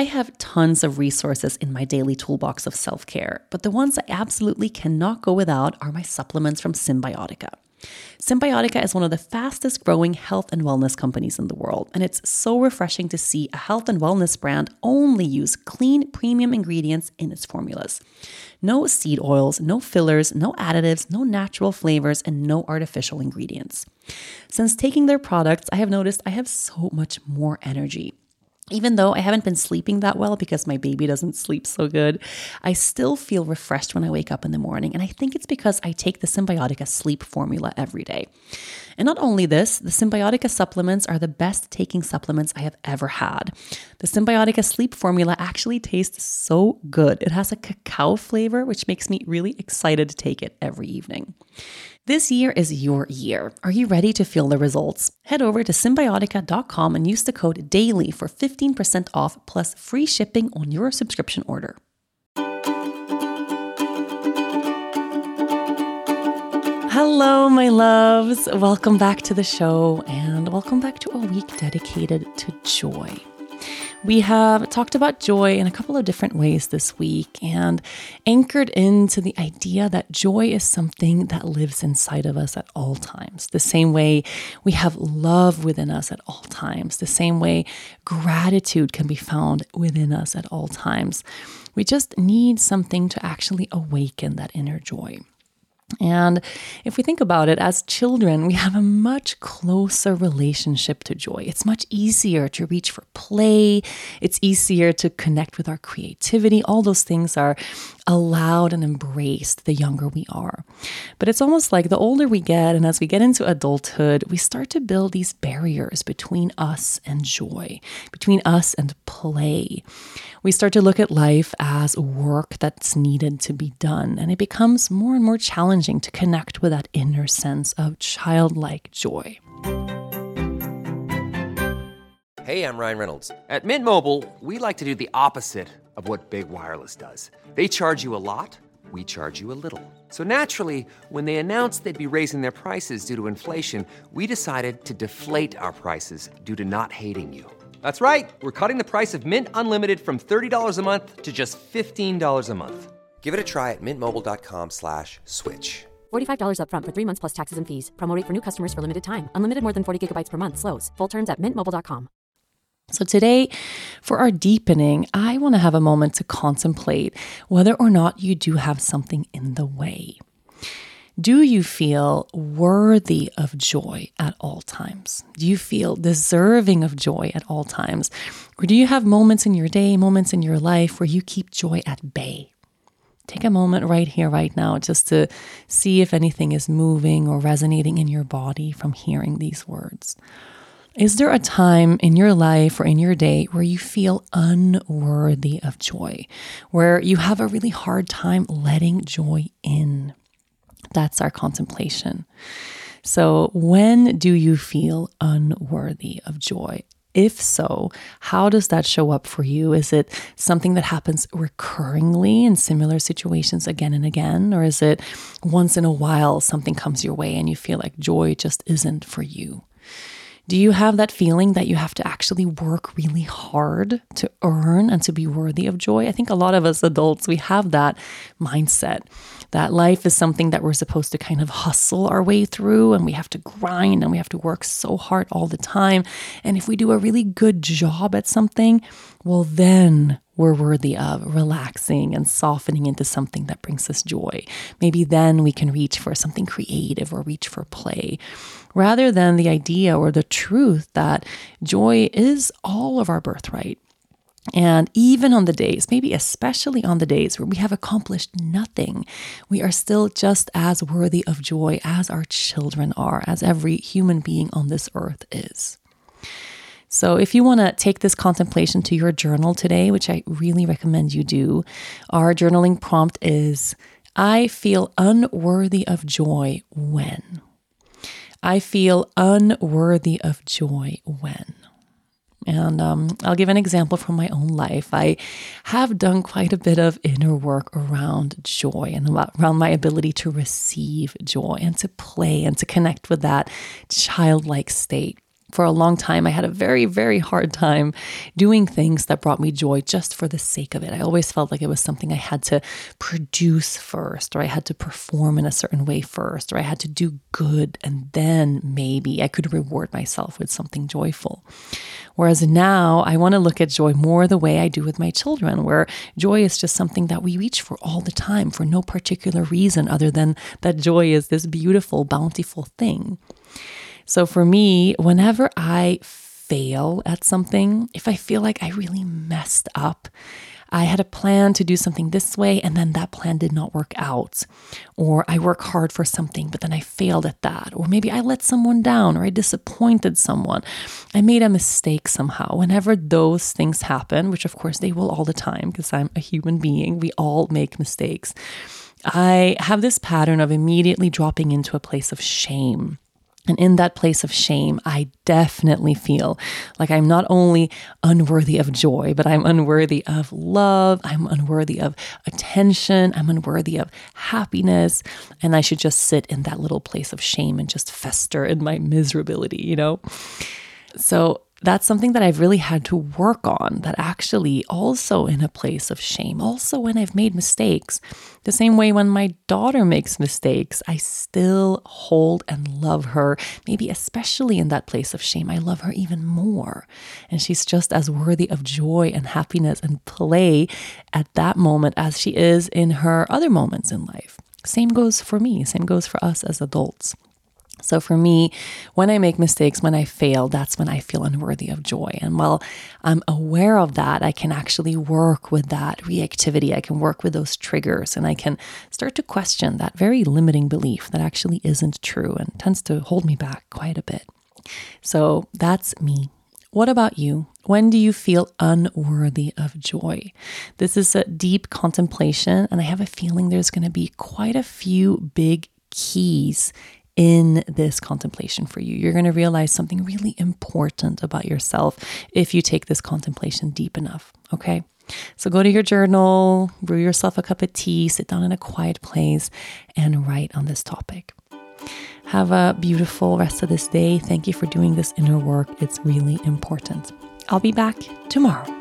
I have tons of resources in my daily toolbox of self care, but the ones I absolutely cannot go without are my supplements from Cymbiotika. Cymbiotika is one of the fastest growing health and wellness companies in the world, and it's so refreshing to see a health and wellness brand only use clean, premium ingredients in its formulas. No seed oils, no fillers, no additives, no natural flavors, and no artificial ingredients. Since taking their products, I have noticed I have so much more energy. Even though I haven't been sleeping that well because my baby doesn't sleep so good, I still feel refreshed when I wake up in the morning. And I think it's because I take the Cymbiotika sleep formula every day. And not only this, the Cymbiotika supplements are the best taking supplements I have ever had. The Cymbiotika sleep formula actually tastes so good. It has a cacao flavor, which makes me really excited to take it every evening. This year is your year. Are you ready to feel the results? Head over to cymbiotika.com and use the code DAILY for 15% off plus free shipping on your subscription order. Hello, my loves. Welcome back to the show and welcome back to a week dedicated to joy. We have talked about joy in a couple of different ways this week and anchored into the idea that joy is something that lives inside of us at all times. The same way we have love within us at all times, the same way gratitude can be found within us at all times. We just need something to actually awaken that inner joy. And if we think about it, as children, we have a much closer relationship to joy. It's much easier to reach for play, it's easier to connect with our creativity. All those things are allowed and embraced the younger we are. But it's almost like the older we get, and as we get into adulthood, we start to build these barriers between us and joy, between us and play. We start to look at life as work that's needed to be done, and it becomes more and more challenging to connect with that inner sense of childlike joy. Hey, I'm Ryan Reynolds. At Mint Mobile, we like to do the opposite of what Big Wireless does. They charge you a lot, we charge you a little. So naturally, when they announced they'd be raising their prices due to inflation, we decided to deflate our prices due to not hating you. That's right. We're cutting the price of Mint Unlimited from $30 a month to just $15 a month. Give it a try at mintmobile.com slash switch. $45 upfront for three months plus taxes and fees. Promote for new customers for limited time. Unlimited more than 40 gigabytes per month. Slows. Full terms at mintmobile.com. So, today, for our deepening, I want to have a moment to contemplate whether or not you do have something in the way. Do you feel worthy of joy at all times? Do you feel deserving of joy at all times? Or do you have moments in your day, moments in your life where you keep joy at bay? Take a moment right here, right now, just to see if anything is moving or resonating in your body from hearing these words. Is there a time in your life or in your day where you feel unworthy of joy, where you have a really hard time letting joy in? That's our contemplation. So, when do you feel unworthy of joy? If so, how does that show up for you? Is it something that happens recurringly in similar situations again and again? Or is it once in a while something comes your way and you feel like joy just isn't for you? Do you have that feeling that you have to actually work really hard to earn and to be worthy of joy? I think a lot of us adults, we have that mindset that life is something that we're supposed to kind of hustle our way through and we have to grind and we have to work so hard all the time. And if we do a really good job at something, well, then we're worthy of relaxing and softening into something that brings us joy. Maybe then we can reach for something creative or reach for play, rather than the idea or the truth that joy is all of our birthright. And even on the days, maybe especially on the days where we have accomplished nothing, we are still just as worthy of joy as our children are, as every human being on this earth is. So, if you want to take this contemplation to your journal today, which I really recommend you do, our journaling prompt is I feel unworthy of joy when. I feel unworthy of joy when. And um, I'll give an example from my own life. I have done quite a bit of inner work around joy and around my ability to receive joy and to play and to connect with that childlike state. For a long time, I had a very, very hard time doing things that brought me joy just for the sake of it. I always felt like it was something I had to produce first, or I had to perform in a certain way first, or I had to do good, and then maybe I could reward myself with something joyful. Whereas now, I want to look at joy more the way I do with my children, where joy is just something that we reach for all the time for no particular reason other than that joy is this beautiful, bountiful thing. So for me, whenever I fail at something, if I feel like I really messed up, I had a plan to do something this way and then that plan did not work out. Or I work hard for something, but then I failed at that. Or maybe I let someone down or I disappointed someone. I made a mistake somehow. Whenever those things happen, which of course they will all the time because I'm a human being, we all make mistakes. I have this pattern of immediately dropping into a place of shame. And in that place of shame, I definitely feel like I'm not only unworthy of joy, but I'm unworthy of love. I'm unworthy of attention. I'm unworthy of happiness. And I should just sit in that little place of shame and just fester in my miserability, you know? So that's something that I've really had to work on, that actually also in a place of shame, also when I've made mistakes. The same way when my daughter makes mistakes, I still hold and love her, maybe especially in that place of shame. I love her even more. And she's just as worthy of joy and happiness and play at that moment as she is in her other moments in life. Same goes for me, same goes for us as adults. So for me, when I make mistakes, when I fail, that's when I feel unworthy of joy. And while I'm aware of that, I can actually work with that reactivity. I can work with those triggers and I can start to question that very limiting belief that actually isn't true and tends to hold me back quite a bit. So that's me. What about you? When do you feel unworthy of joy? This is a deep contemplation, and I have a feeling there's going to be quite a few big keys in this contemplation for you. You're going to realize something really important about yourself if you take this contemplation deep enough. Okay. So go to your journal, brew yourself a cup of tea, sit down in a quiet place, and write on this topic. Have a beautiful rest of this day. Thank you for doing this inner work. It's really important. I'll be back tomorrow.